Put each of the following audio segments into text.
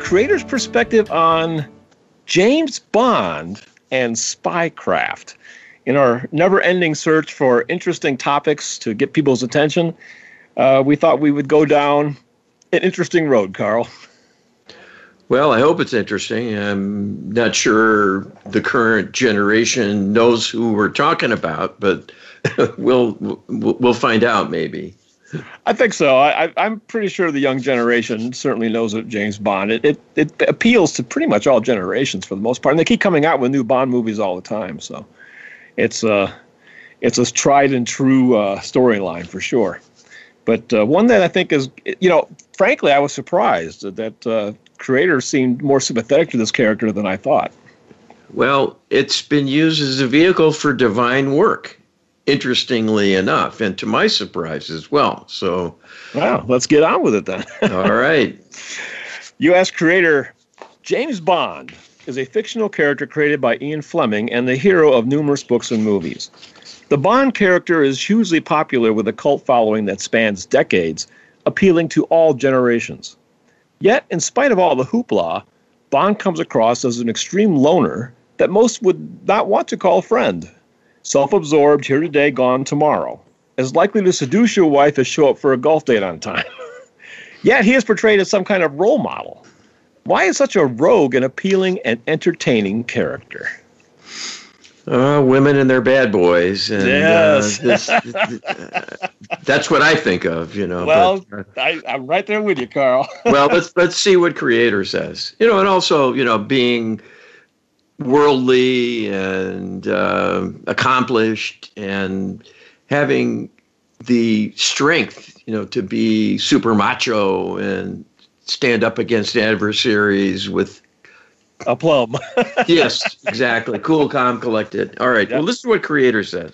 creator's perspective on James Bond and spycraft. In our never ending search for interesting topics to get people's attention, uh, we thought we would go down an interesting road, Carl. Well, I hope it's interesting. I'm not sure the current generation knows who we're talking about, but we'll we'll find out maybe. I think so. I, am pretty sure the young generation certainly knows of James Bond. It, it, it appeals to pretty much all generations for the most part, and they keep coming out with new Bond movies all the time. So it's a it's a tried and true uh, storyline for sure. But uh, one that I think is, you know, frankly, I was surprised that uh, creators seemed more sympathetic to this character than I thought. Well, it's been used as a vehicle for divine work interestingly enough, and to my surprise as well. So, wow, let's get on with it then. all right. U.S. creator James Bond is a fictional character created by Ian Fleming and the hero of numerous books and movies. The Bond character is hugely popular with a cult following that spans decades, appealing to all generations. Yet, in spite of all the hoopla, Bond comes across as an extreme loner that most would not want to call a friend self absorbed, here today, gone tomorrow, as likely to seduce your wife as show up for a golf date on time. Yet he is portrayed as some kind of role model. Why is such a rogue an appealing and entertaining character? Uh, women and their bad boys. And, yes. Uh, this, uh, that's what I think of, you know. Well, but, uh, I, I'm right there with you, Carl. well, let's let's see what creator says. You know, and also, you know, being worldly and uh, accomplished and having the strength, you know, to be super macho and stand up against adversaries with a aplomb. yes, exactly. Cool, calm, collected. All right. Yep. Well, this is what creator says.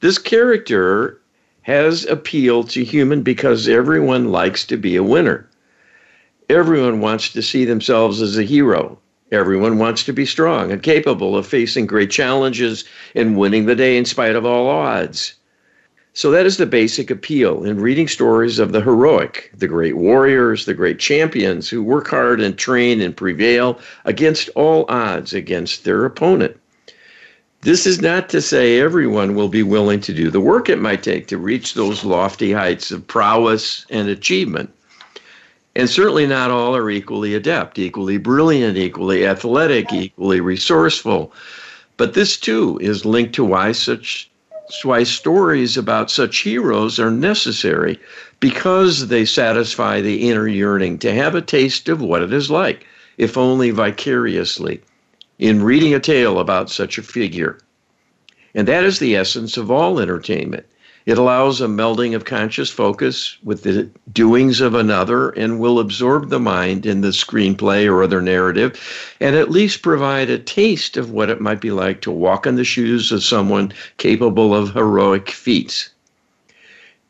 This character has appeal to human because everyone likes to be a winner. Everyone wants to see themselves as a hero. Everyone wants to be strong and capable of facing great challenges and winning the day in spite of all odds. So that is the basic appeal in reading stories of the heroic, the great warriors, the great champions who work hard and train and prevail against all odds against their opponent. This is not to say everyone will be willing to do the work it might take to reach those lofty heights of prowess and achievement. And certainly not all are equally adept, equally brilliant, equally athletic, equally resourceful. But this too is linked to why such why stories about such heroes are necessary because they satisfy the inner yearning to have a taste of what it is like, if only vicariously, in reading a tale about such a figure. And that is the essence of all entertainment it allows a melding of conscious focus with the doings of another and will absorb the mind in the screenplay or other narrative and at least provide a taste of what it might be like to walk in the shoes of someone capable of heroic feats.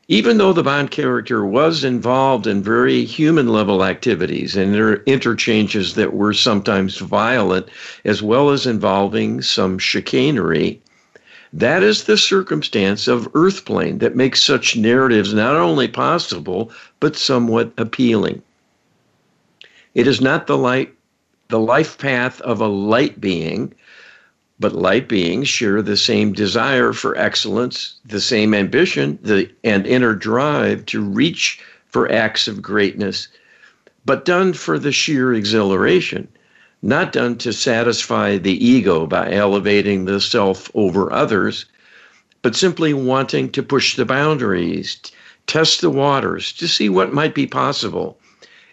Even though the Bond character was involved in very human level activities and inter- interchanges that were sometimes violent, as well as involving some chicanery, that is the circumstance of Earthplane that makes such narratives not only possible, but somewhat appealing. It is not the light, the life path of a light being, but light beings share the same desire for excellence, the same ambition, the, and inner drive to reach for acts of greatness, but done for the sheer exhilaration not done to satisfy the ego by elevating the self over others, but simply wanting to push the boundaries, test the waters to see what might be possible.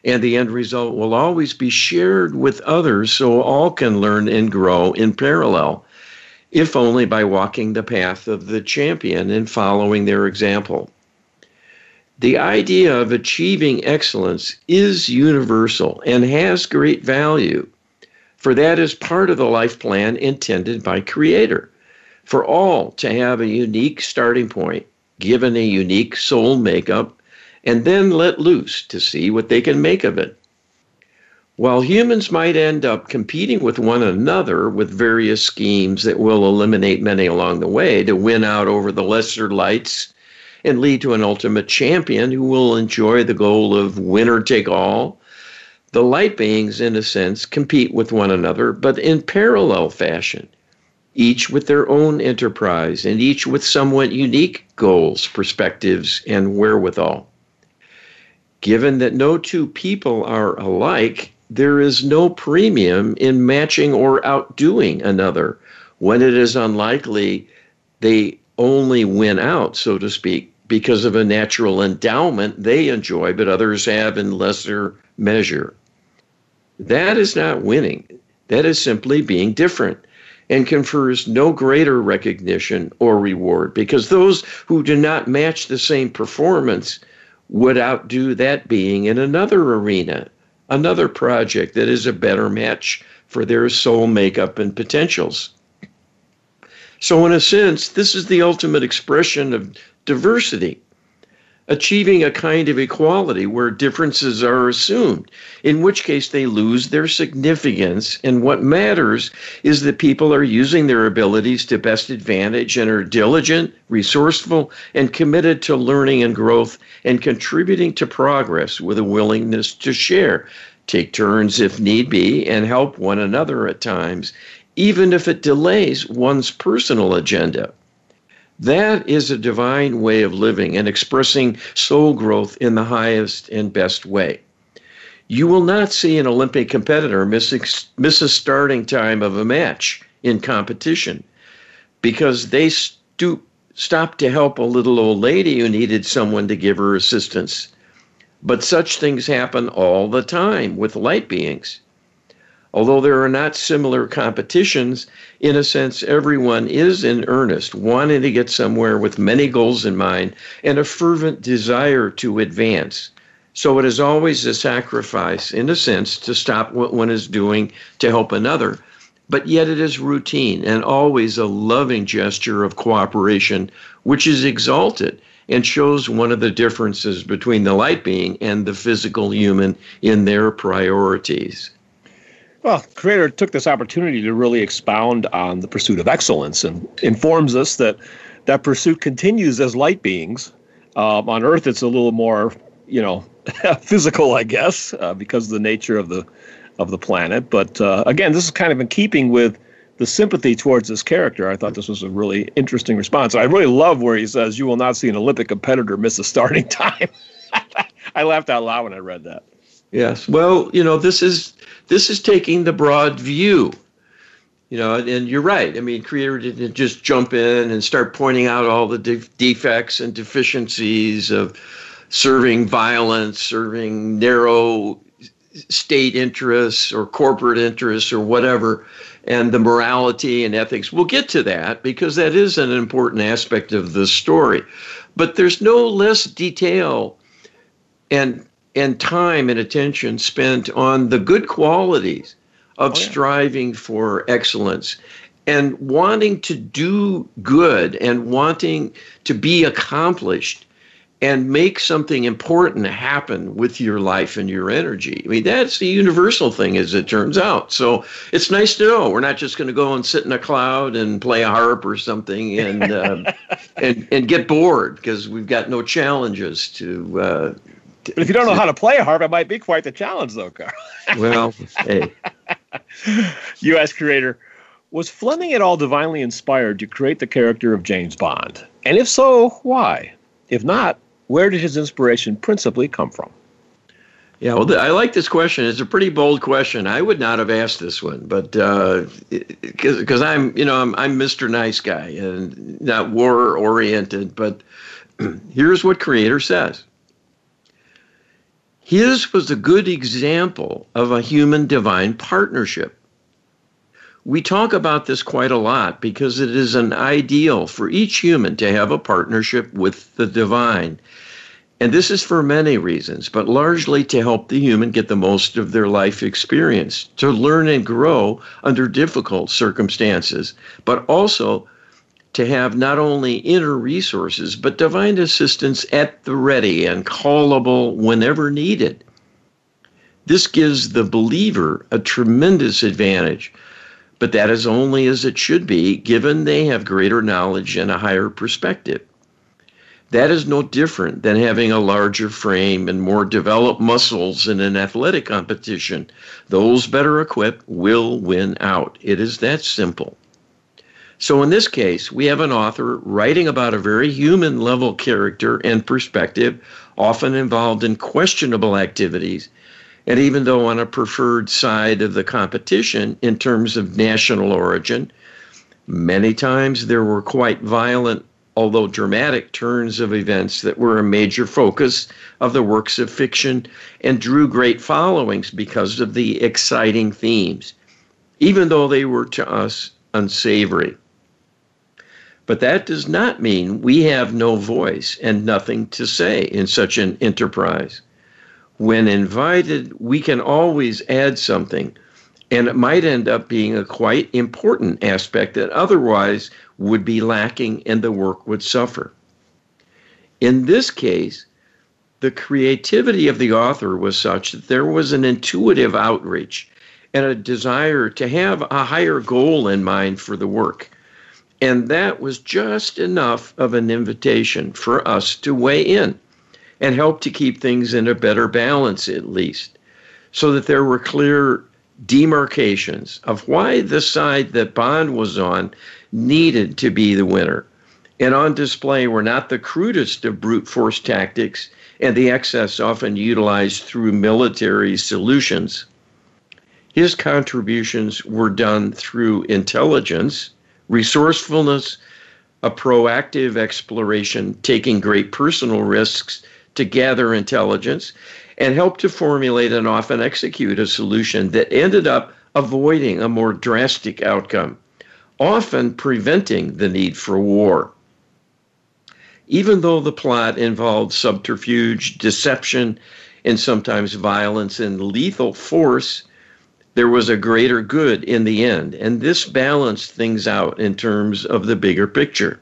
And the end result will always be shared with others so all can learn and grow in parallel, if only by walking the path of the champion and following their example. The idea of achieving excellence is universal and has great value for that is part of the life plan intended by Creator for all to have a unique starting point, given a unique soul makeup, and then let loose to see what they can make of it. While humans might end up competing with one another with various schemes that will eliminate many along the way to win out over the lesser lights and lead to an ultimate champion who will enjoy the goal of winner take all, the light beings, in a sense, compete with one another, but in parallel fashion, each with their own enterprise and each with somewhat unique goals, perspectives, and wherewithal. Given that no two people are alike, there is no premium in matching or outdoing another when it is unlikely they only win out, so to speak, because of a natural endowment they enjoy, but others have in lesser measure. That is not winning. That is simply being different and confers no greater recognition or reward because those who do not match the same performance would outdo that being in another arena another project that is a better match for their soul makeup and potentials. So, in a sense, this is the ultimate expression of diversity, achieving a kind of equality where differences are assumed, in which case they lose their significance. And what matters is that people are using their abilities to best advantage and are diligent, resourceful, and committed to learning and growth and contributing to progress with a willingness to share, take turns if need be, and help one another at times, even if it delays one's personal agenda. That is a divine way of living and expressing soul growth in the highest and best way. You will not see an Olympic competitor miss, miss a starting time of a match in competition because they stoop stopped to help a little old lady who needed someone to give her assistance. But such things happen all the time with light beings. Although there are not similar competitions, in a sense, everyone is in earnest, wanting to get somewhere with many goals in mind and a fervent desire to advance. So it is always a sacrifice, in a sense, to stop what one is doing to help another but yet it is routine and always a loving gesture of cooperation, which is exalted and shows one of the differences between the light being and the physical human in their priorities. Well, Creator took this opportunity to really expound on the pursuit of excellence and informs us that that pursuit continues as light beings. Um, on Earth, it's a little more, you know, physical, I guess, uh, because of the nature of the of the planet. But uh, again, this is kind of in keeping with the sympathy towards this character. I thought this was a really interesting response. I really love where he says, "You will not see an Olympic competitor miss a starting time." I laughed out loud when I read that. Yes. Well, you know, this is this is taking the broad view. You know, and, you're right. I mean, creator didn't just jump in and start pointing out all the de- defects and deficiencies of serving violence, serving narrow state interests or corporate interests or whatever, and the morality and ethics. We'll get to that because that is an important aspect of the story. But there's no less detail and and time and attention spent on the good qualities of oh, yeah. striving for excellence and wanting to do good and wanting to be accomplished and make something important happen with your life and your energy. I mean, that's the universal thing, as it turns out. So it's nice to know we're not just going to go and sit in a cloud and play a harp or something and uh, and and get bored because we've got no challenges to. Uh, if you don't know how to play a harp, it might be quite the challenge, though, Carl. well, hey. U.S. creator. Was Fleming at all divinely inspired to create the character of James Bond? And if so, why? If not, where did his inspiration principally come from? Yeah, well, I like this question. It's a pretty bold question. I would not have asked this one, but because uh, I'm, you know, I'm, I'm Mr. Nice Guy and not war oriented. But here's what Creator says. His was a good example of a human divine partnership. We talk about this quite a lot because it is an ideal for each human to have a partnership with the divine And this is for many reasons, but largely to help the human get the most of their life experience, to learn and grow under difficult circumstances, but also to have not only inner resources, but divine assistance at the ready and callable whenever needed. This gives the believer a tremendous advantage, but that is only as it should be, given they have greater knowledge and a higher perspective. That is no different than having a larger frame and more developed muscles in an athletic competition. Those better equipped will win out. It is that simple. So, in this case, we have an author writing about a very human level character and perspective, often involved in questionable activities, and even though on a preferred side of the competition in terms of national origin, many times there were quite violent although dramatic turns of events that were a major focus of the works of fiction and drew great followings because of the exciting themes, even though they were to us unsavory. But that does not mean we have no voice and nothing to say in such an enterprise. When invited, we can always add something, and it might end up being a quite important aspect that otherwise would be lacking and the work would suffer. In this case, the creativity of the author was such that there was an intuitive outreach and a desire to have a higher goal in mind for the work. And that was just enough of an invitation for us to weigh in and help to keep things in a better balance, at least, so that there were clear demarcations of why the side that Bond was on needed to be the winner. And on display were not the crudest of brute force tactics and the excess often utilized through military solutions. His contributions were done through intelligence, resourcefulness, a proactive exploration, taking great personal risks to gather intelligence, and help to formulate and often execute a solution that ended up avoiding a more drastic outcome often preventing the need for war. Even though the plot involved subterfuge, deception, and sometimes violence and lethal force, there was a greater good in the end, and this balanced things out in terms of the bigger picture.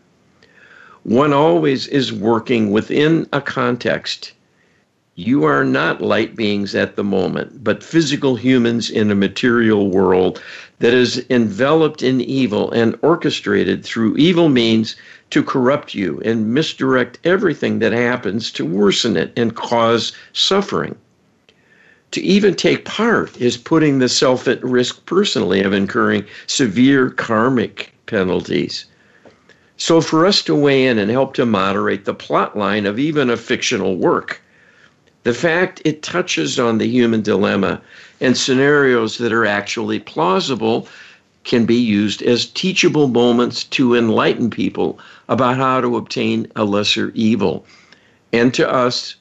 One always is working within a context you are not light beings at the moment, but physical humans in a material world that is enveloped in evil and orchestrated through evil means to corrupt you and misdirect everything that happens to worsen it and cause suffering. To even take part is putting the self at risk personally of incurring severe karmic penalties. So, for us to weigh in and help to moderate the plot line of even a fictional work, the fact it touches on the human dilemma and scenarios that are actually plausible can be used as teachable moments to enlighten people about how to obtain a lesser evil. And to us,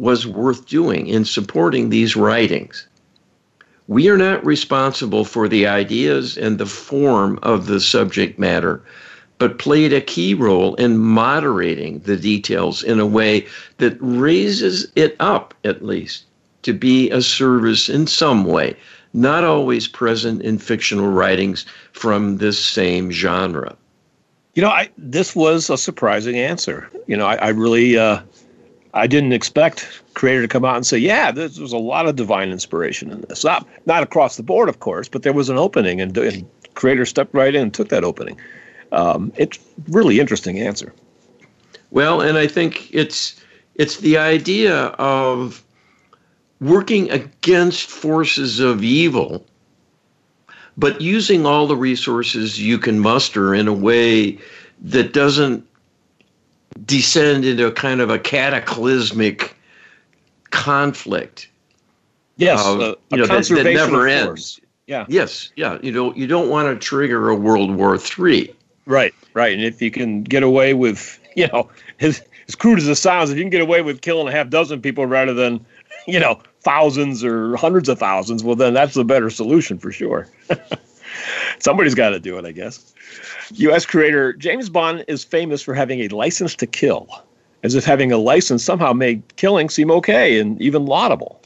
was worth doing in supporting these writings. We are not responsible for the ideas and the form of the subject matter, but played a key role in moderating the details in a way that raises it up, at least, to be a service in some way, not always present in fictional writings from this same genre. You know, I, this was a surprising answer. You know, I, I really, uh, I didn't expect creator to come out and say, "Yeah, there was a lot of divine inspiration in this." Not, not across the board, of course, but there was an opening, and, and creator stepped right in and took that opening. Um, it's really interesting answer. Well, and I think it's it's the idea of working against forces of evil, but using all the resources you can muster in a way that doesn't descend into a kind of a cataclysmic conflict. Yes, uh, a, a you know, that, that never ends. Yeah. Yes. Yeah. You know, you don't want to trigger a World War Three. Right, right. And if you can get away with, you know, as, as crude as it sounds, if you can get away with killing a half dozen people rather than, you know, thousands or hundreds of thousands, well, then that's a better solution for sure. Somebody's got to do it, I guess. U.S. creator James Bond is famous for having a license to kill. as if having a license somehow made killing seem okay and even laudable.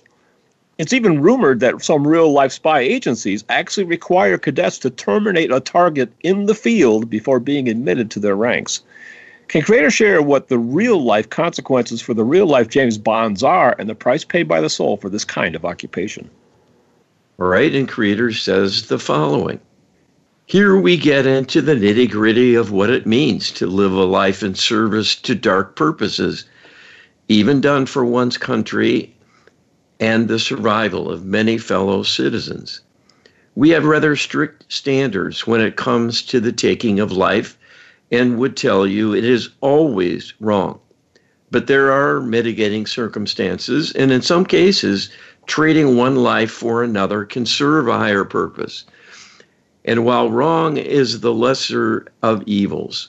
It's even rumored that some real life spy agencies actually require cadets to terminate a target in the field before being admitted to their ranks. Can Creator share what the real life consequences for the real life James Bonds are and the price paid by the soul for this kind of occupation? Right, and Creator says the following Here we get into the nitty gritty of what it means to live a life in service to dark purposes, even done for one's country and the survival of many fellow citizens. We have rather strict standards when it comes to the taking of life and would tell you it is always wrong. But there are mitigating circumstances, and in some cases, trading one life for another can serve a higher purpose. And while wrong is the lesser of evils,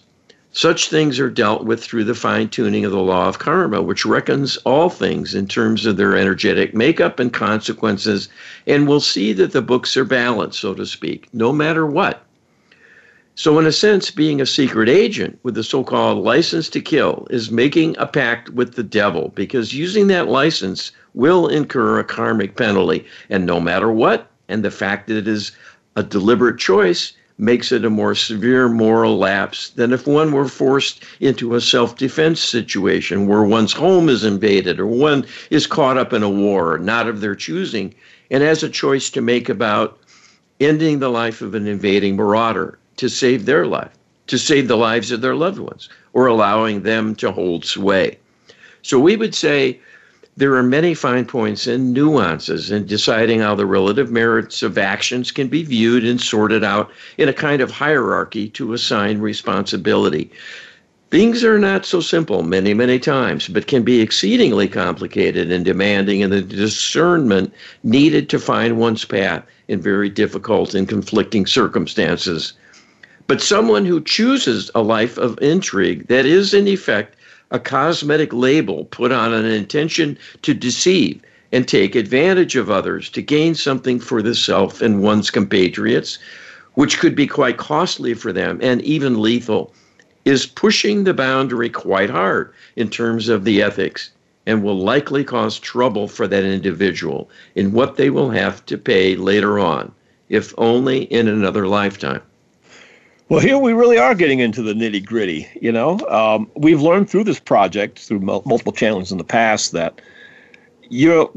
such things are dealt with through the fine tuning of the law of karma, which reckons all things in terms of their energetic makeup and consequences, and will see that the books are balanced, so to speak, no matter what. So, in a sense, being a secret agent with the so called license to kill is making a pact with the devil because using that license will incur a karmic penalty. And no matter what, and the fact that it is a deliberate choice makes it a more severe moral lapse than if one were forced into a self defense situation where one's home is invaded or one is caught up in a war, not of their choosing, and has a choice to make about ending the life of an invading marauder to save their life, to save the lives of their loved ones, or allowing them to hold sway. So we would say there are many fine points and nuances in deciding how the relative merits of actions can be viewed and sorted out in a kind of hierarchy to assign responsibility. Things are not so simple many, many times, but can be exceedingly complicated and demanding in the discernment needed to find one's path in very difficult and conflicting circumstances. But someone who chooses a life of intrigue that is, in effect, a cosmetic label put on an intention to deceive and take advantage of others to gain something for the self and one's compatriots, which could be quite costly for them and even lethal, is pushing the boundary quite hard in terms of the ethics and will likely cause trouble for that individual in what they will have to pay later on, if only in another lifetime. Well, here we really are getting into the nitty gritty. You know, um, we've learned through this project, through multiple challenges in the past, that you're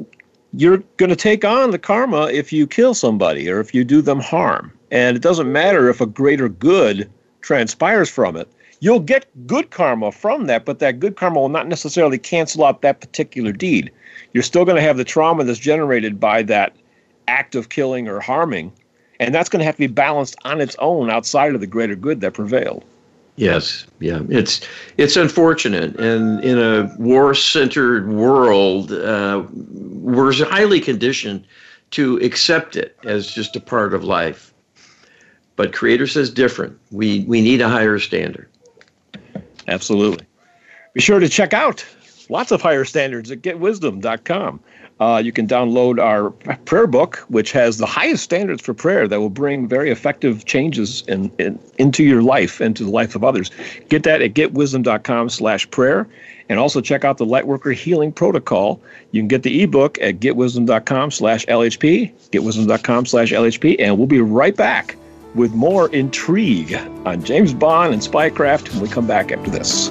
you're going to take on the karma if you kill somebody or if you do them harm, and it doesn't matter if a greater good transpires from it. You'll get good karma from that, but that good karma will not necessarily cancel out that particular deed. You're still going to have the trauma that's generated by that act of killing or harming and that's going to have to be balanced on its own outside of the greater good that prevailed. Yes, yeah, it's it's unfortunate, and in a war-centered world, uh, we're highly conditioned to accept it as just a part of life. But Creator says different. We we need a higher standard. Absolutely. Be sure to check out lots of higher standards at getwisdom.com. Uh, you can download our prayer book, which has the highest standards for prayer that will bring very effective changes in, in, into your life and to the life of others. Get that at getwisdom.com slash prayer. And also check out the Lightworker Healing Protocol. You can get the ebook at getwisdom.com slash LHP, getwisdom.com slash LHP, and we'll be right back with more intrigue on James Bond and Spycraft when we come back after this.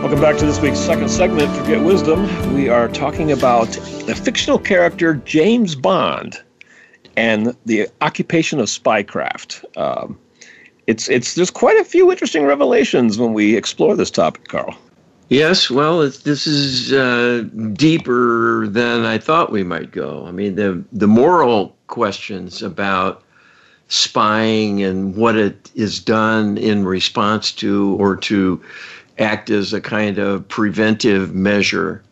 Welcome back to this week's second segment for Get Wisdom. We are talking about the fictional character James Bond and the occupation of spycraft. Um, it's it's there's quite a few interesting revelations when we explore this topic, Carl. Yes, well, this is uh, deeper than I thought we might go. I mean, the the moral questions about spying and what it is done in response to or to act as a kind of preventive measure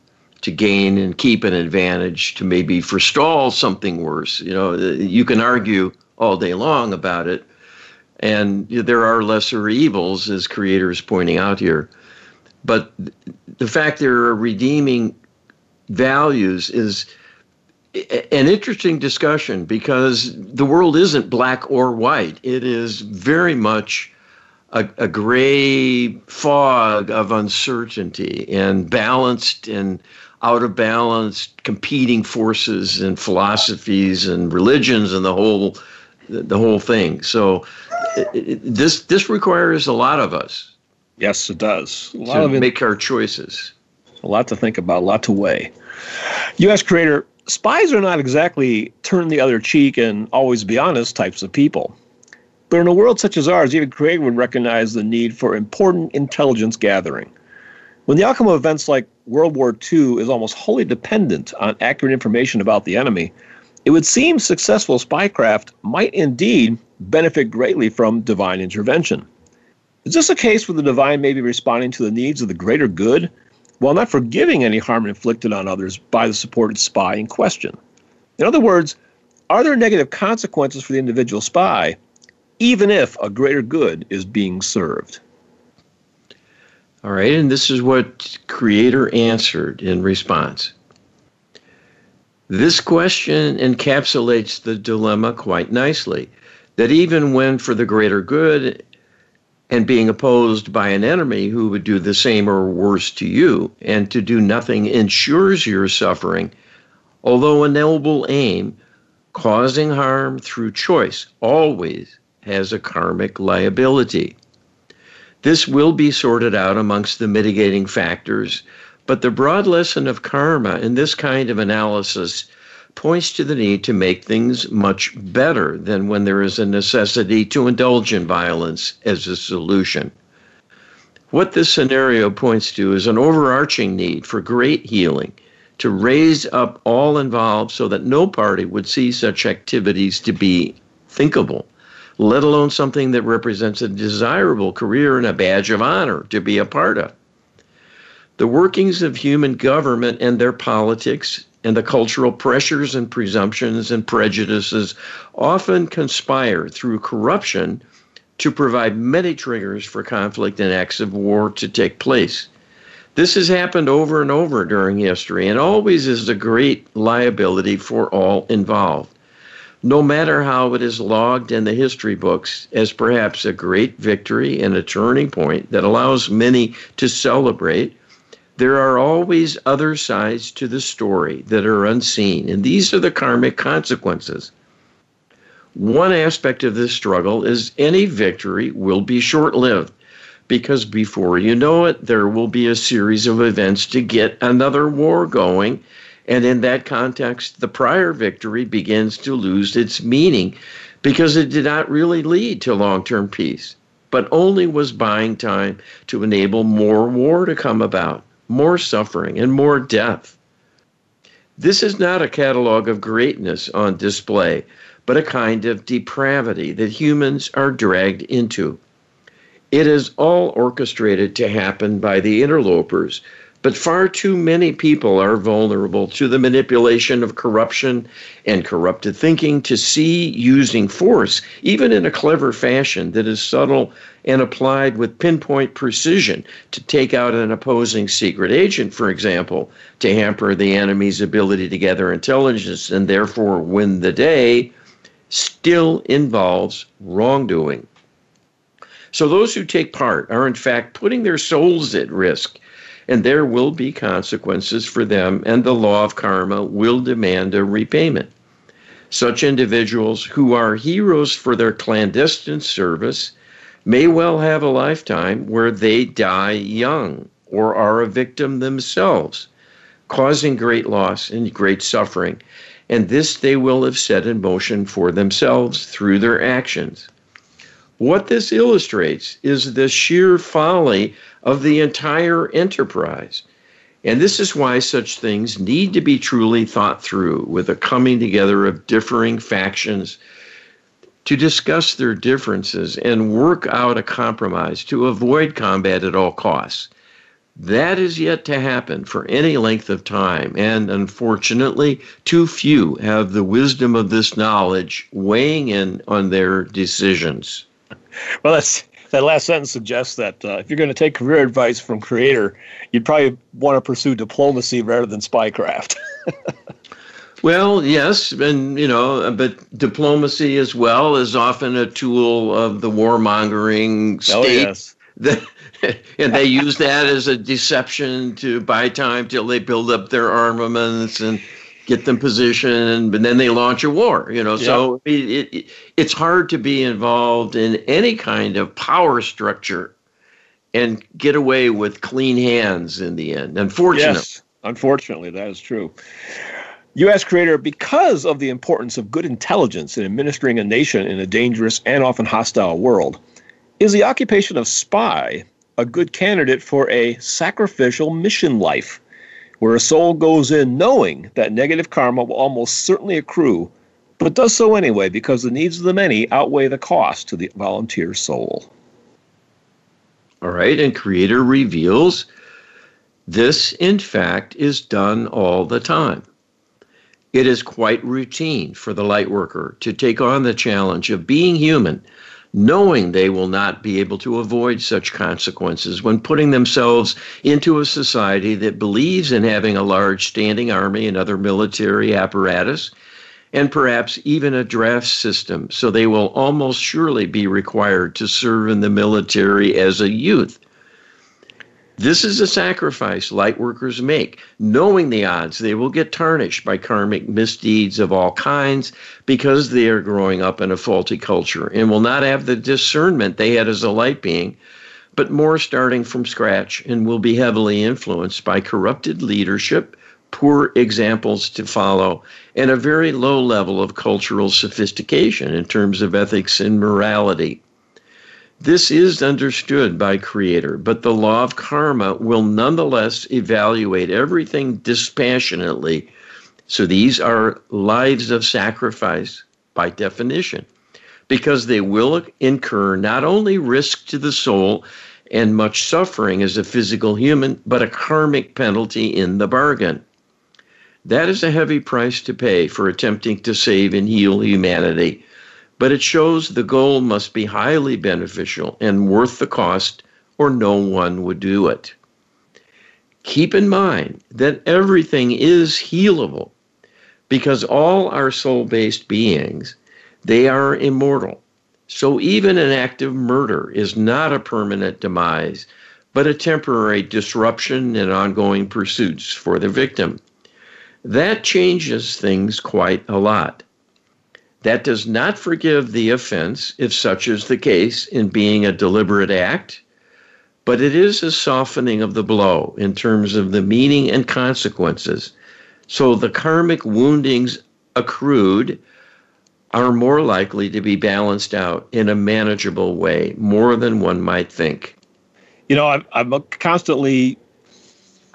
to gain and keep an advantage to maybe forestall something worse. You know, you can argue all day long about it, and there are lesser evils, as creators pointing out here. But the fact there are redeeming values is an interesting discussion because the world isn't black or white. It is very much a, a gray fog of uncertainty and balanced and out of balance competing forces and philosophies and religions and the whole the whole thing. So it, it, this this requires a lot of us. Yes, it does. A lot to of it, make our choices. A lot to think about, a lot to weigh. U.S. creator spies are not exactly turn the other cheek and always be honest types of people. But in a world such as ours, even creator would recognize the need for important intelligence gathering. When the outcome of events like World War II is almost wholly dependent on accurate information about the enemy, it would seem successful spycraft might indeed benefit greatly from divine intervention. Is this a case where the divine may be responding to the needs of the greater good while not forgiving any harm inflicted on others by the supported spy in question? In other words, are there negative consequences for the individual spy, even if a greater good is being served? All right, and this is what Creator answered in response. This question encapsulates the dilemma quite nicely that even when for the greater good and being opposed by an enemy who would do the same or worse to you, and to do nothing ensures your suffering, although a noble aim, causing harm through choice always has a karmic liability. This will be sorted out amongst the mitigating factors but the broad lesson of karma in this kind of analysis points to the need to make things much better than when there is a necessity to indulge in violence as a solution. What this scenario points to is an overarching need for great healing to raise up all involved so that no party would see such activities to be thinkable, let alone something that represents a desirable career and a badge of honor to be a part of. The workings of human government and their politics and the cultural pressures and presumptions and prejudices often conspire through corruption to provide many triggers for conflict and acts of war to take place. This has happened over and over during history and always is a great liability for all involved. No matter how it is logged in the history books as perhaps a great victory and a turning point that allows many to celebrate, there are always other sides to the story that are unseen, and these are the karmic consequences. One aspect of this struggle is any victory will be short lived because before you know it, there will be a series of events to get another war going. And in that context, the prior victory begins to lose its meaning because it did not really lead to long term peace, but only was buying time to enable more war to come about more suffering, and more death. This is not a catalog of greatness on display, but a kind of depravity that humans are dragged into. It is all orchestrated to happen by the interlopers but far too many people are vulnerable to the manipulation of corruption and corrupted thinking to see using force, even in a clever fashion that is subtle and applied with pinpoint precision to take out an opposing secret agent, for example, to hamper the enemy's ability to gather intelligence and therefore win the day, still involves wrongdoing. So those who take part are in fact putting their souls at risk and there will be consequences for them, and the law of karma will demand a repayment. Such individuals who are heroes for their clandestine service may well have a lifetime where they die young or are a victim themselves, causing great loss and great suffering. And this they will have set in motion for themselves through their actions. What this illustrates is the sheer folly of the entire enterprise. And this is why such things need to be truly thought through with a coming together of differing factions to discuss their differences and work out a compromise to avoid combat at all costs. That is yet to happen for any length of time, and unfortunately, too few have the wisdom of this knowledge weighing in on their decisions. Well, that's that last sentence suggests that uh, if you're going to take career advice from creator, you'd probably want to pursue diplomacy rather than spycraft. well, yes, and you know, but diplomacy as well is often a tool of the warmongering state. Oh, yes. That, and they use that as a deception to buy time till they build up their armaments and get them positioned, and then they launch a war. You know, yep. so it, it, it's hard to be involved in any kind of power structure and get away with clean hands in the end. Unfortunately, yes, unfortunately, that is true. U.S. creator, because of the importance of good intelligence in administering a nation in a dangerous and often hostile world, is the occupation of spy a good candidate for a sacrificial mission life? Where a soul goes in knowing that negative karma will almost certainly accrue, but does so anyway because the needs of the many outweigh the cost to the volunteer soul. All right, and Creator reveals this, in fact, is done all the time. It is quite routine for the light worker to take on the challenge of being human knowing they will not be able to avoid such consequences when putting themselves into a society that believes in having a large standing army and other military apparatus, and perhaps even a draft system, so they will almost surely be required to serve in the military as a youth. This is a sacrifice light workers make, knowing the odds they will get tarnished by karmic misdeeds of all kinds because they are growing up in a faulty culture and will not have the discernment they had as a light being, but more starting from scratch and will be heavily influenced by corrupted leadership, poor examples to follow, and a very low level of cultural sophistication in terms of ethics and morality. This is understood by Creator, but the law of karma will nonetheless evaluate everything dispassionately. So these are lives of sacrifice by definition, because they will incur not only risk to the soul and much suffering as a physical human, but a karmic penalty in the bargain. That is a heavy price to pay for attempting to save and heal humanity but it shows the goal must be highly beneficial and worth the cost, or no one would do it. Keep in mind that everything is healable because all are soul based beings, they are immortal. So even an act of murder is not a permanent demise, but a temporary disruption in ongoing pursuits for the victim. That changes things quite a lot. That does not forgive the offense, if such is the case, in being a deliberate act, but it is a softening of the blow in terms of the meaning and consequences. So the karmic woundings accrued are more likely to be balanced out in a manageable way, more than one might think. You know, I'm, I'm constantly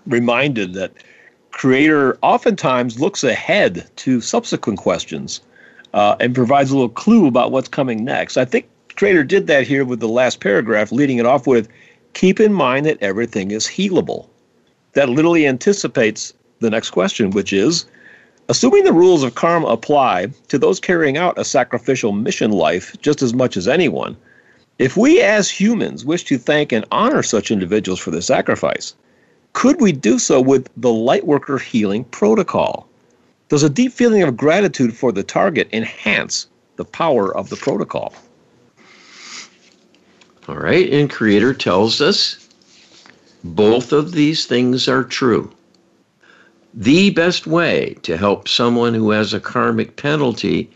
reminded that Creator oftentimes looks ahead to subsequent questions uh, and provides a little clue about what's coming next. I think Creator did that here with the last paragraph, leading it off with keep in mind that everything is healable. That literally anticipates the next question, which is assuming the rules of karma apply to those carrying out a sacrificial mission life just as much as anyone, if we as humans wish to thank and honor such individuals for their sacrifice, could we do so with the Lightworker Healing Protocol? Does a deep feeling of gratitude for the target enhance the power of the protocol? All right, and Creator tells us both of these things are true. The best way to help someone who has a karmic penalty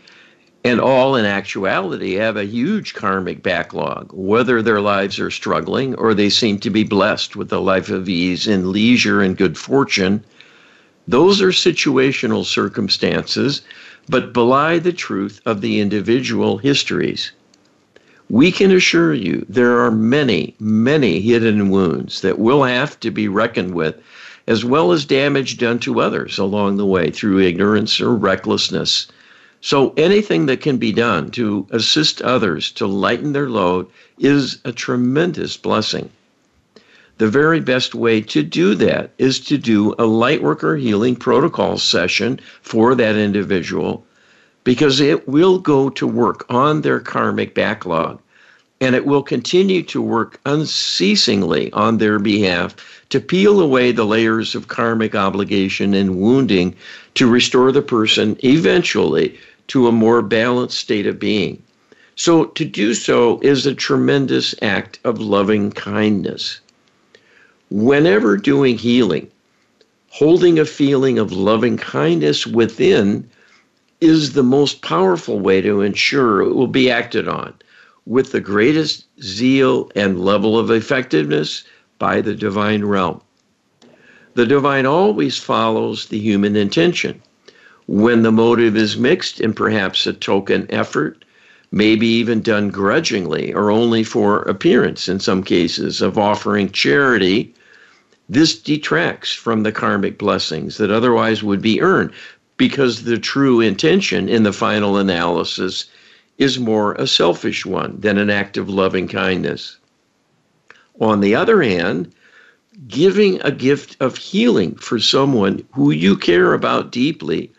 and all in actuality have a huge karmic backlog, whether their lives are struggling or they seem to be blessed with a life of ease and leisure and good fortune. Those are situational circumstances, but belie the truth of the individual histories. We can assure you there are many, many hidden wounds that will have to be reckoned with, as well as damage done to others along the way through ignorance or recklessness so anything that can be done to assist others to lighten their load is a tremendous blessing. The very best way to do that is to do a lightworker healing protocol session for that individual because it will go to work on their karmic backlog and it will continue to work unceasingly on their behalf to peel away the layers of karmic obligation and wounding to restore the person eventually to a more balanced state of being. So, to do so is a tremendous act of loving kindness. Whenever doing healing, holding a feeling of loving kindness within is the most powerful way to ensure it will be acted on with the greatest zeal and level of effectiveness by the divine realm. The divine always follows the human intention when the motive is mixed and perhaps a token effort, maybe even done grudgingly or only for appearance in some cases of offering charity, this detracts from the karmic blessings that otherwise would be earned because the true intention in the final analysis is more a selfish one than an act of loving kindness. On the other hand, giving a gift of healing for someone who you care about deeply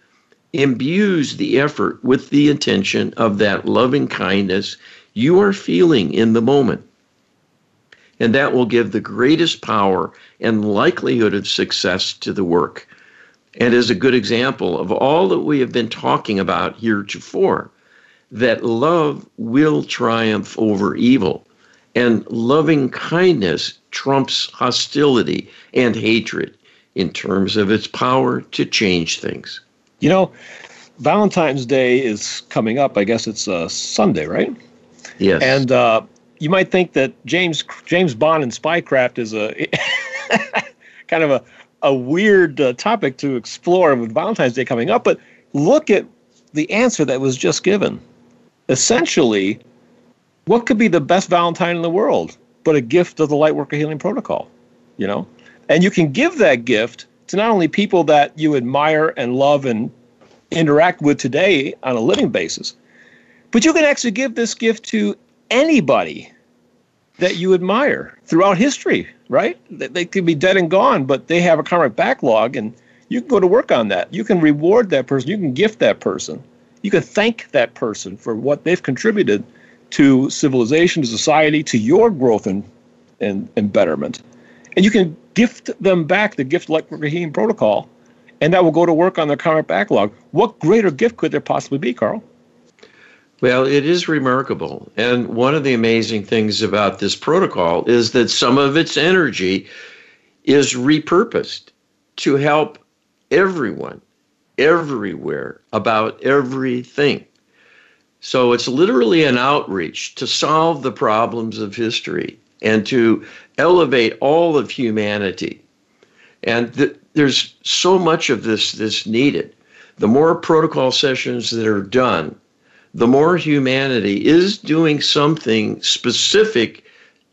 imbues the effort with the intention of that loving kindness you are feeling in the moment. And that will give the greatest power and likelihood of success to the work. And is a good example of all that we have been talking about heretofore that love will triumph over evil. And loving kindness trumps hostility and hatred in terms of its power to change things. You know, Valentine's Day is coming up. I guess it's uh, Sunday, right? Yes. And uh, you might think that James James Bond and spycraft is a kind of a a weird uh, topic to explore with Valentine's Day coming up, but look at the answer that was just given. Essentially, what could be the best Valentine in the world but a gift of the Lightworker Healing Protocol? You know, and you can give that gift to not only people that you admire and love and interact with today on a living basis, but you can actually give this gift to anybody that you admire throughout history, right? They could be dead and gone, but they have a karmic backlog, and you can go to work on that. You can reward that person. You can gift that person. You can thank that person for what they've contributed to civilization, to society, to your growth and, and, and betterment. And you can gift them back the gift like Rahim protocol, and that will go to work on their karmic backlog. What greater gift could there possibly be, Carl? Well, it is remarkable. And one of the amazing things about this protocol is that some of its energy is repurposed to help everyone, everywhere, about everything. So it's literally an outreach to solve the problems of history and to elevate all of humanity. And th- there's so much of this that's needed. The more protocol sessions that are done, the more humanity is doing something specific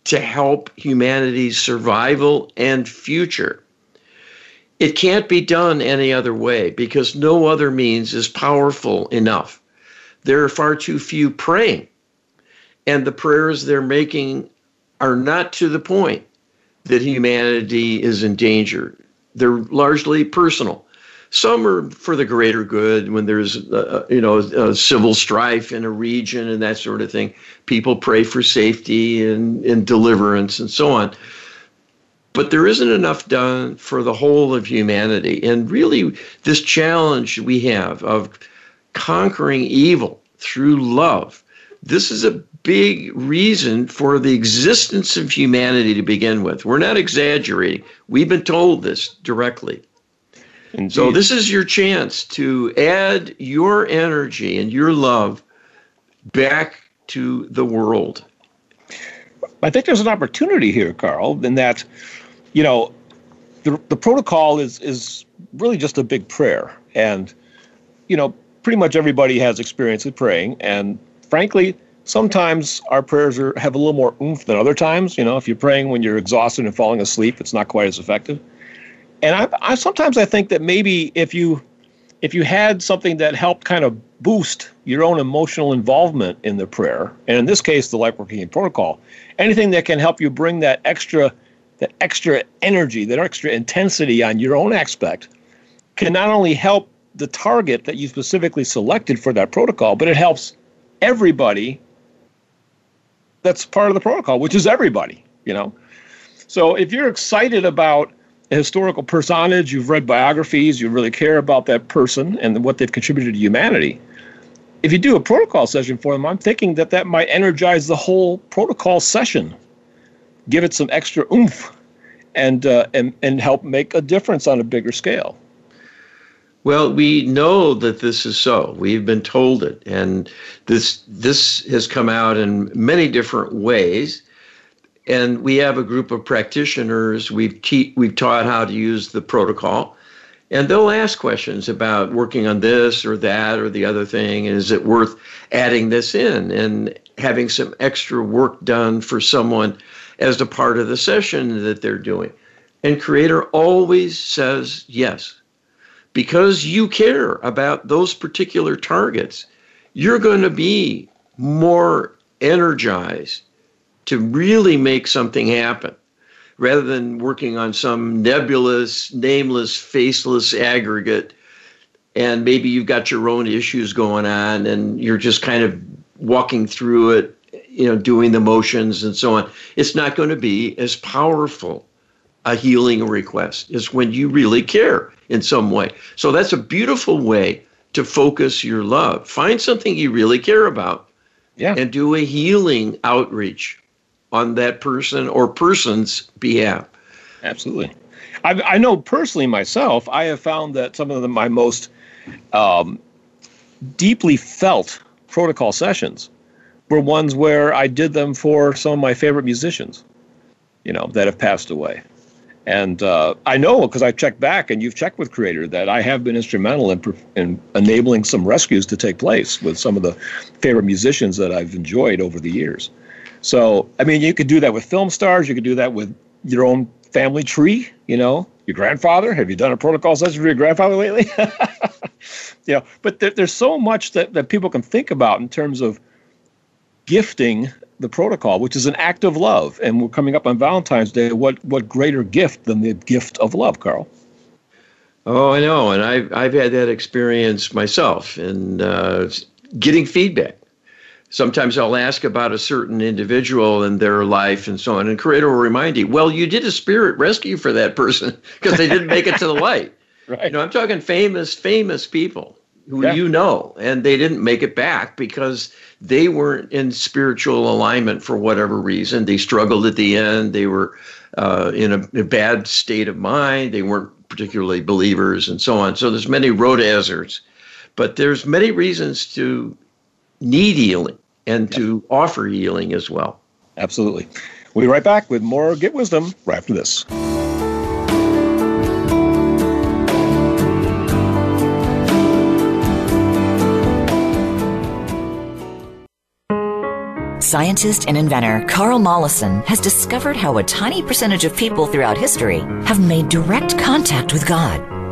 to help humanity's survival and future. It can't be done any other way because no other means is powerful enough. There are far too few praying and the prayers they're making are not to the point that humanity is in danger. They're largely personal. Some are for the greater good when there's, uh, you know, civil strife in a region and that sort of thing. People pray for safety and, and deliverance and so on. But there isn't enough done for the whole of humanity. And really, this challenge we have of conquering evil through love, this is a big reason for the existence of humanity to begin with. We're not exaggerating. We've been told this directly. So this is your chance to add your energy and your love back to the world. I think there's an opportunity here, Carl, in that, you know, the, the protocol is is really just a big prayer. And, you know, pretty much everybody has experience with praying. And frankly, sometimes our prayers are, have a little more oomph than other times. You know, if you're praying when you're exhausted and falling asleep, it's not quite as effective and I, I sometimes I think that maybe if you if you had something that helped kind of boost your own emotional involvement in the prayer, and in this case, the light working protocol, anything that can help you bring that extra that extra energy, that extra intensity on your own aspect, can not only help the target that you specifically selected for that protocol, but it helps everybody that's part of the protocol, which is everybody, you know. So if you're excited about a historical personage, you've read biographies, you really care about that person and what they've contributed to humanity. If you do a protocol session for them, I'm thinking that that might energize the whole protocol session, give it some extra oomph, and uh, and and help make a difference on a bigger scale. Well, we know that this is so. We've been told it, and this this has come out in many different ways and we have a group of practitioners. We've te- we've taught how to use the protocol, and they'll ask questions about working on this or that or the other thing. Is it worth adding this in and having some extra work done for someone as a part of the session that they're doing? And Creator always says yes, because you care about those particular targets. You're going to be more energized to really make something happen rather than working on some nebulous, nameless, faceless aggregate. And maybe you've got your own issues going on and you're just kind of walking through it, you know, doing the motions and so on. It's not going to be as powerful a healing request as when you really care in some way. So that's a beautiful way to focus your love. Find something you really care about yeah. and do a healing outreach on that person or person's behalf. Absolutely. I, I know personally myself, I have found that some of the, my most um, deeply felt protocol sessions were ones where I did them for some of my favorite musicians, you know, that have passed away. And uh, I know because I checked back, and you've checked with Creator that I have been instrumental in, in enabling some rescues to take place with some of the favorite musicians that I've enjoyed over the years. So, I mean, you could do that with film stars. You could do that with your own family tree. You know, your grandfather. Have you done a protocol session for your grandfather lately? you know, but there, there's so much that, that people can think about in terms of gifting the protocol, which is an act of love. And we're coming up on Valentine's Day. What what greater gift than the gift of love, Carl? Oh, I know, and I've I've had that experience myself, and uh, getting feedback sometimes I'll ask about a certain individual and their life and so on, and Creator will remind you, well, you did a spirit rescue for that person because they didn't make it to the light. right. You know, I'm talking famous, famous people who yeah. you know, and they didn't make it back because they weren't in spiritual alignment for whatever reason. They struggled at the end. They were uh, in a, a, bad state of mind. They weren't particularly believers and so on. So there's many road hazards, but there's many reasons to need healing and yep. to offer healing as well. Absolutely. We'll be right back with more Get Wisdom right after this. Scientist and inventor Carl Mollison has discovered how a tiny percentage of people throughout history have made direct contact with God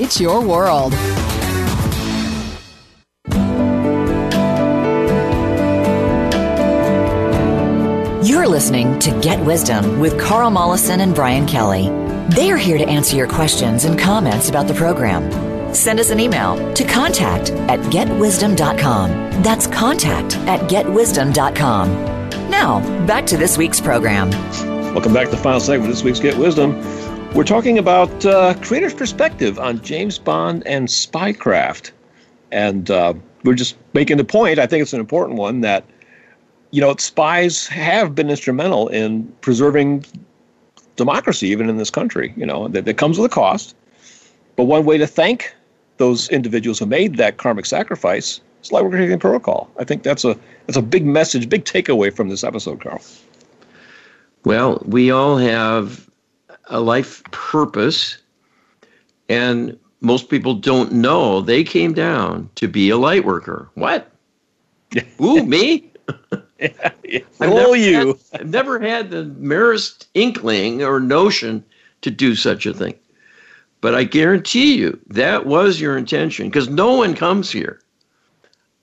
It's your world. You're listening to Get Wisdom with Carl Mollison and Brian Kelly. They are here to answer your questions and comments about the program. Send us an email to contact at getwisdom.com. That's contact at getwisdom.com. Now, back to this week's program. Welcome back to the final segment of this week's Get Wisdom. We're talking about uh, creator's perspective on James Bond and spycraft. And uh, we're just making the point, I think it's an important one, that you know, spies have been instrumental in preserving democracy, even in this country. You know, that, that comes with a cost. But one way to thank those individuals who made that karmic sacrifice is like we're taking protocol. I think that's a that's a big message, big takeaway from this episode, Carl. Well, we all have a life purpose, and most people don't know they came down to be a light worker. What? Ooh, me? yeah, yeah. Oh, you. Had, I've never had the merest inkling or notion to do such a thing. But I guarantee you that was your intention because no one comes here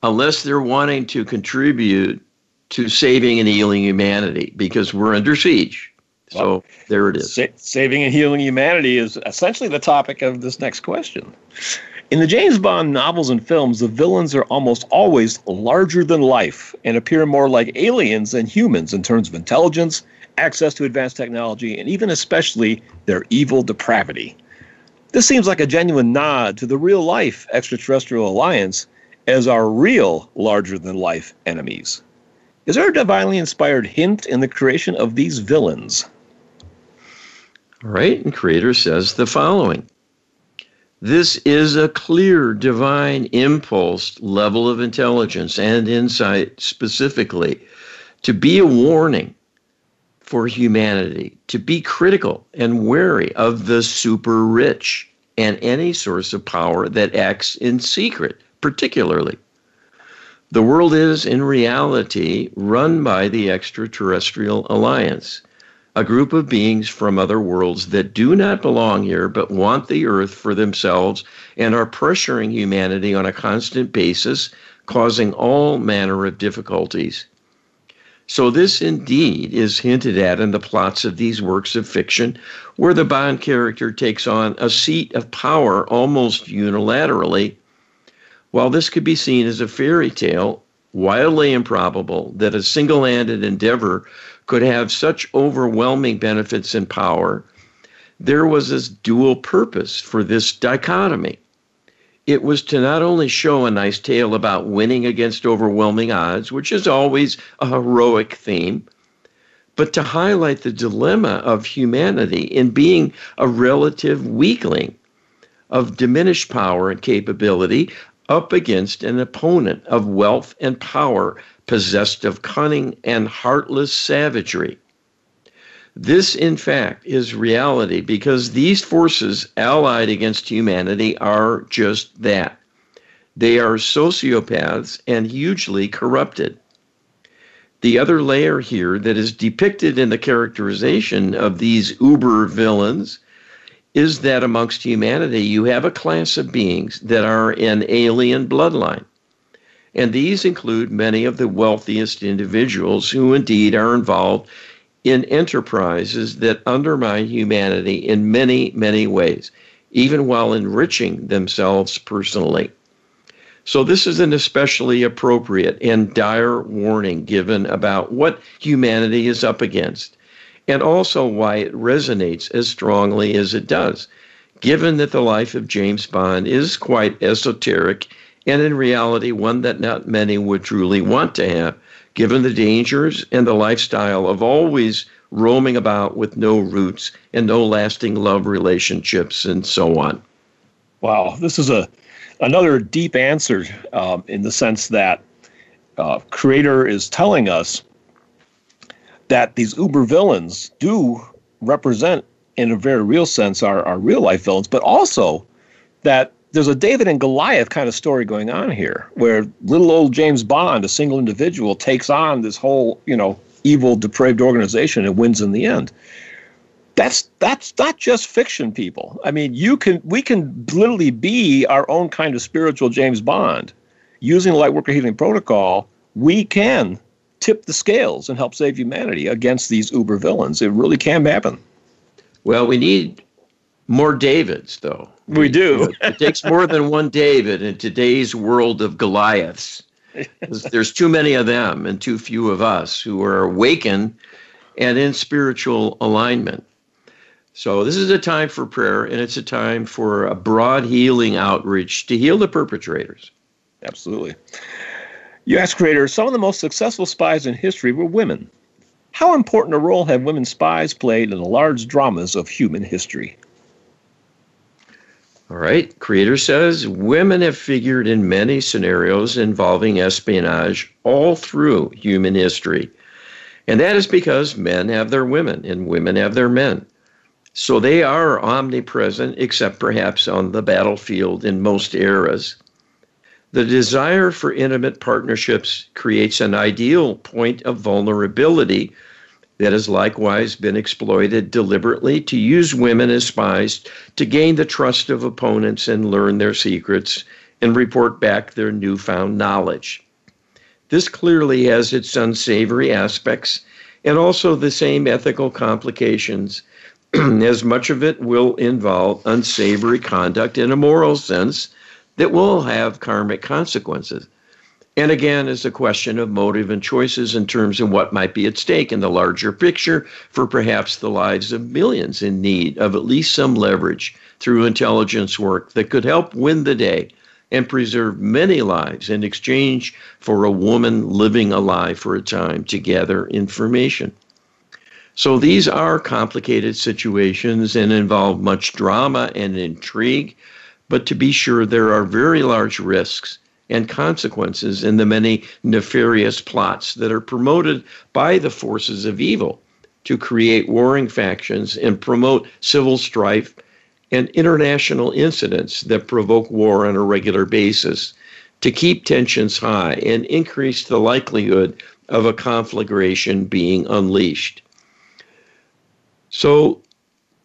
unless they're wanting to contribute to saving and healing humanity because we're under siege. So there it is. Sa- saving and healing humanity is essentially the topic of this next question. In the James Bond novels and films, the villains are almost always larger than life and appear more like aliens than humans in terms of intelligence, access to advanced technology, and even especially their evil depravity. This seems like a genuine nod to the real life extraterrestrial alliance as our real larger than life enemies. Is there a divinely inspired hint in the creation of these villains? Right, and Creator says the following. This is a clear divine impulse level of intelligence and insight specifically to be a warning for humanity, to be critical and wary of the super rich and any source of power that acts in secret, particularly. The world is, in reality, run by the extraterrestrial alliance a group of beings from other worlds that do not belong here but want the earth for themselves and are pressuring humanity on a constant basis, causing all manner of difficulties. So, this indeed is hinted at in the plots of these works of fiction, where the Bond character takes on a seat of power almost unilaterally. While this could be seen as a fairy tale, wildly improbable that a single handed endeavor could have such overwhelming benefits and power, there was this dual purpose for this dichotomy. It was to not only show a nice tale about winning against overwhelming odds, which is always a heroic theme, but to highlight the dilemma of humanity in being a relative weakling of diminished power and capability up against an opponent of wealth and power possessed of cunning and heartless savagery. This, in fact, is reality because these forces allied against humanity are just that. They are sociopaths and hugely corrupted. The other layer here that is depicted in the characterization of these uber villains is that amongst humanity you have a class of beings that are an alien bloodline. And these include many of the wealthiest individuals who indeed are involved in enterprises that undermine humanity in many, many ways, even while enriching themselves personally. So, this is an especially appropriate and dire warning given about what humanity is up against, and also why it resonates as strongly as it does, given that the life of James Bond is quite esoteric and in reality one that not many would truly want to have, given the dangers and the lifestyle of always roaming about with no roots and no lasting love relationships and so on. Wow, this is a another deep answer um, in the sense that uh, creator is telling us that these uber villains do represent in a very real sense our, our real life villains but also that there's a david and goliath kind of story going on here where little old james bond a single individual takes on this whole you know evil depraved organization and wins in the end. That's that's not just fiction people. I mean you can we can literally be our own kind of spiritual james bond. Using the lightworker healing protocol we can tip the scales and help save humanity against these uber villains. It really can happen. Well we need more davids though we do it takes more than one david in today's world of goliaths there's too many of them and too few of us who are awakened and in spiritual alignment so, this is a time for prayer and it's a time for a broad healing outreach to heal the perpetrators. Absolutely. You asked Creator, some of the most successful spies in history were women. How important a role have women spies played in the large dramas of human history? All right. Creator says women have figured in many scenarios involving espionage all through human history. And that is because men have their women and women have their men. So they are omnipresent, except perhaps on the battlefield in most eras. The desire for intimate partnerships creates an ideal point of vulnerability that has likewise been exploited deliberately to use women as spies to gain the trust of opponents and learn their secrets and report back their newfound knowledge. This clearly has its unsavory aspects and also the same ethical complications as much of it will involve unsavory conduct in a moral sense that will have karmic consequences. And again, is a question of motive and choices in terms of what might be at stake in the larger picture for perhaps the lives of millions in need of at least some leverage through intelligence work that could help win the day and preserve many lives in exchange for a woman living alive for a time to gather information. So these are complicated situations and involve much drama and intrigue, but to be sure, there are very large risks and consequences in the many nefarious plots that are promoted by the forces of evil to create warring factions and promote civil strife and international incidents that provoke war on a regular basis to keep tensions high and increase the likelihood of a conflagration being unleashed. So,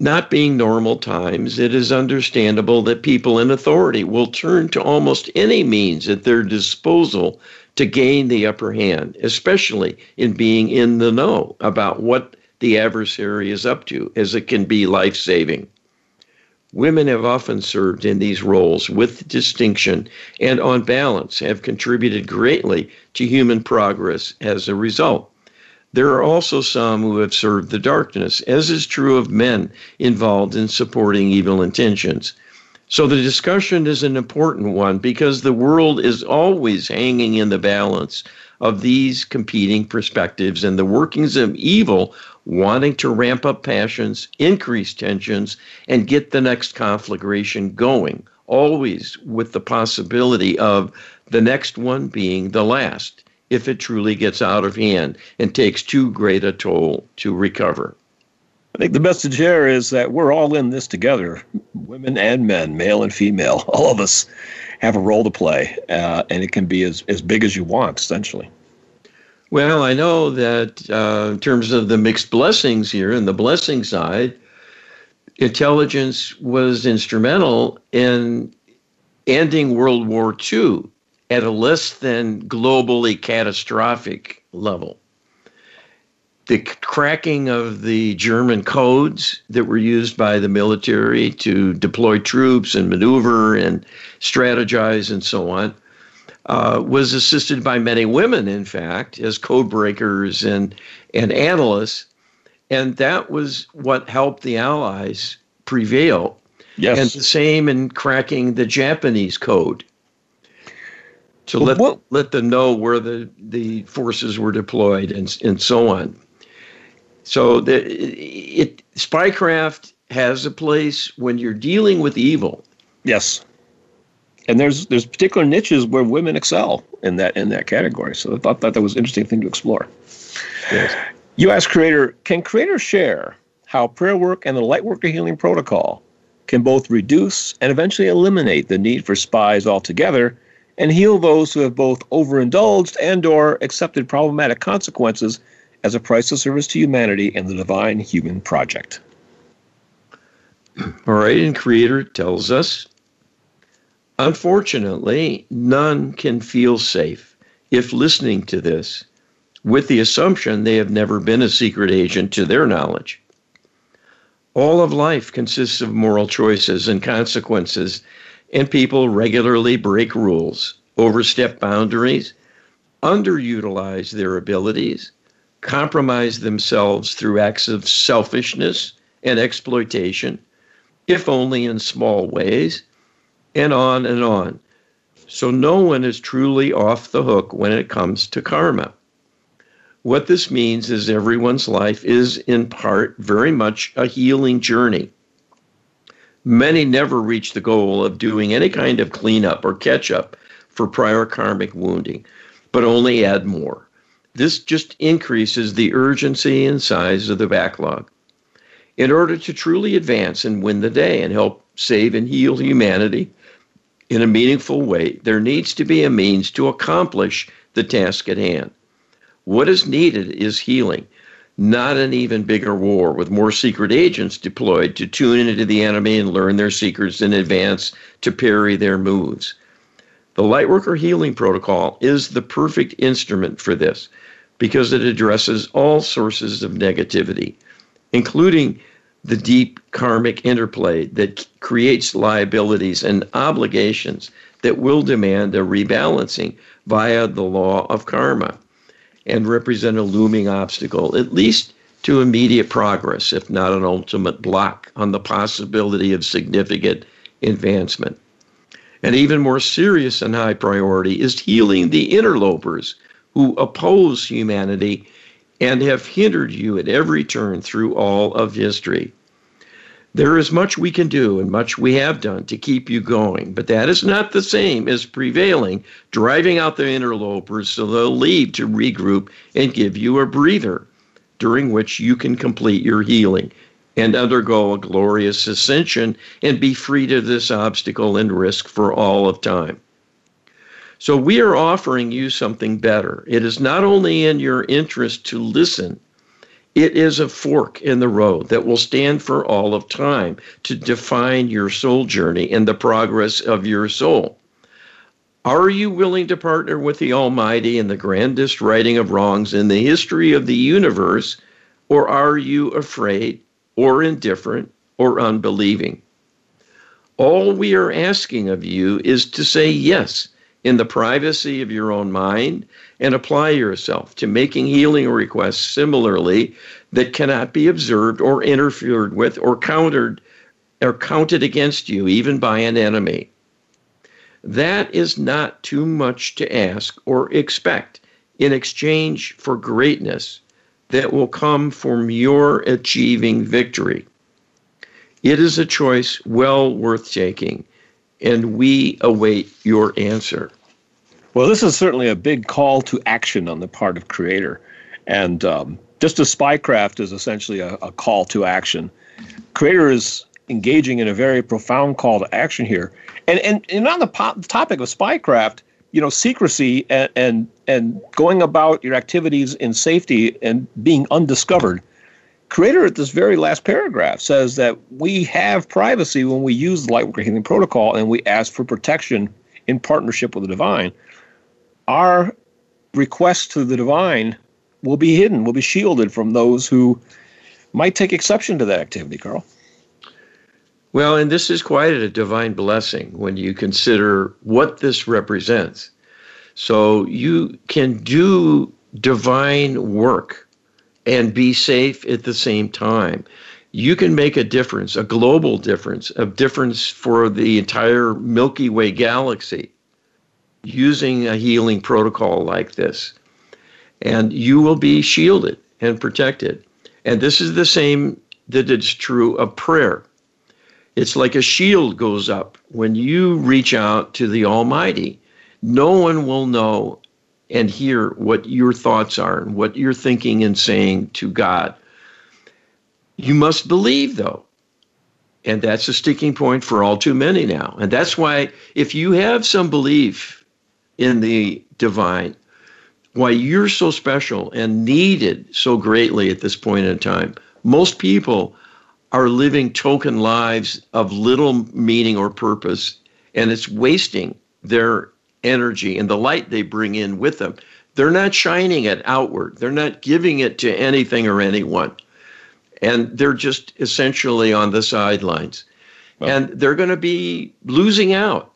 not being normal times, it is understandable that people in authority will turn to almost any means at their disposal to gain the upper hand, especially in being in the know about what the adversary is up to, as it can be life saving. Women have often served in these roles with distinction and, on balance, have contributed greatly to human progress as a result. There are also some who have served the darkness, as is true of men involved in supporting evil intentions. So the discussion is an important one because the world is always hanging in the balance of these competing perspectives and the workings of evil wanting to ramp up passions, increase tensions, and get the next conflagration going, always with the possibility of the next one being the last if it truly gets out of hand and takes too great a toll to recover. I think the message here is that we're all in this together, women and men, male and female. All of us have a role to play, uh, and it can be as, as big as you want, essentially. Well, I know that uh, in terms of the mixed blessings here and the blessing side, intelligence was instrumental in ending World War II at a less than globally catastrophic level. The cracking of the German codes that were used by the military to deploy troops and maneuver and strategize and so on uh, was assisted by many women, in fact, as code breakers and, and analysts. And that was what helped the Allies prevail. Yes. And the same in cracking the Japanese code to let, what, let them know where the, the forces were deployed and, and so on. So the, it, spycraft has a place when you're dealing with evil. Yes. And there's there's particular niches where women excel in that in that category. So I thought, thought that was an interesting thing to explore. Yes. You asked Creator, can Creator share how prayer work and the Lightworker Healing Protocol can both reduce and eventually eliminate the need for spies altogether and heal those who have both overindulged and or accepted problematic consequences as a price of service to humanity and the divine human project. All right, and Creator tells us unfortunately, none can feel safe if listening to this with the assumption they have never been a secret agent to their knowledge. All of life consists of moral choices and consequences, and people regularly break rules, overstep boundaries, underutilize their abilities, compromise themselves through acts of selfishness and exploitation, if only in small ways, and on and on. So no one is truly off the hook when it comes to karma. What this means is everyone's life is, in part, very much a healing journey. Many never reach the goal of doing any kind of cleanup or catch up for prior karmic wounding, but only add more. This just increases the urgency and size of the backlog. In order to truly advance and win the day and help save and heal humanity in a meaningful way, there needs to be a means to accomplish the task at hand. What is needed is healing, not an even bigger war with more secret agents deployed to tune into the enemy and learn their secrets in advance to parry their moves. The Lightworker Healing Protocol is the perfect instrument for this because it addresses all sources of negativity, including the deep karmic interplay that creates liabilities and obligations that will demand a rebalancing via the law of karma and represent a looming obstacle, at least to immediate progress, if not an ultimate block on the possibility of significant advancement. And even more serious and high priority is healing the interlopers who oppose humanity and have hindered you at every turn through all of history. There is much we can do and much we have done to keep you going, but that is not the same as prevailing, driving out the interlopers so they'll leave to regroup and give you a breather, during which you can complete your healing and undergo a glorious ascension and be freed of this obstacle and risk for all of time. So, we are offering you something better. It is not only in your interest to listen it is a fork in the road that will stand for all of time to define your soul journey and the progress of your soul. Are you willing to partner with the Almighty in the grandest righting of wrongs in the history of the universe, or are you afraid or indifferent or unbelieving? All we are asking of you is to say yes in the privacy of your own mind and apply yourself to making healing requests similarly that cannot be observed or interfered with or countered or counted against you even by an enemy. That is not too much to ask or expect in exchange for greatness that will come from your achieving victory. It is a choice well worth taking, and we await your answer. Well, this is certainly a big call to action on the part of Creator. And um, just as spycraft is essentially a, a call to action, Creator is engaging in a very profound call to action here. And, and, and on the topic of spycraft, you know, secrecy and, and, and going about your activities in safety and being undiscovered. Creator at this very last paragraph says that we have privacy when we use the Lightworker Healing Protocol and we ask for protection in partnership with the divine our request to the divine will be hidden, will be shielded from those who might take exception to that activity, Carl. Well, and this is quite a divine blessing when you consider what this represents. So you can do divine work and be safe at the same time. You can make a difference, a global difference, a difference for the entire Milky Way galaxy using a healing protocol like this. And you will be shielded and protected. And this is the same that it's true of prayer. It's like a shield goes up when you reach out to the Almighty. No one will know and hear what your thoughts are and what you're thinking and saying to God. You must believe, though. And that's a sticking point for all too many now. And that's why, if you have some belief in the divine, why you're so special and needed so greatly at this point in time. Most people are living token lives of little meaning or purpose, and it's wasting their energy and the light they bring in with them. They're not shining it outward, they're not giving it to anything or anyone. And they're just essentially on the sidelines. Well, and they're going to be losing out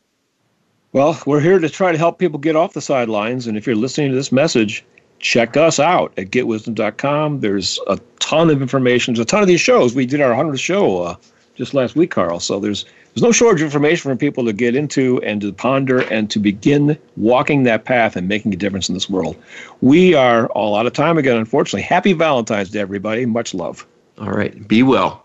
well, we're here to try to help people get off the sidelines. And if you're listening to this message, check us out at getwisdom.com. There's a ton of information. There's a ton of these shows. We did our 100th show uh, just last week, Carl. So there's there's no shortage of information for people to get into and to ponder and to begin walking that path and making a difference in this world. We are all out of time again, unfortunately. Happy Valentine's to everybody. Much love. All right. Be well.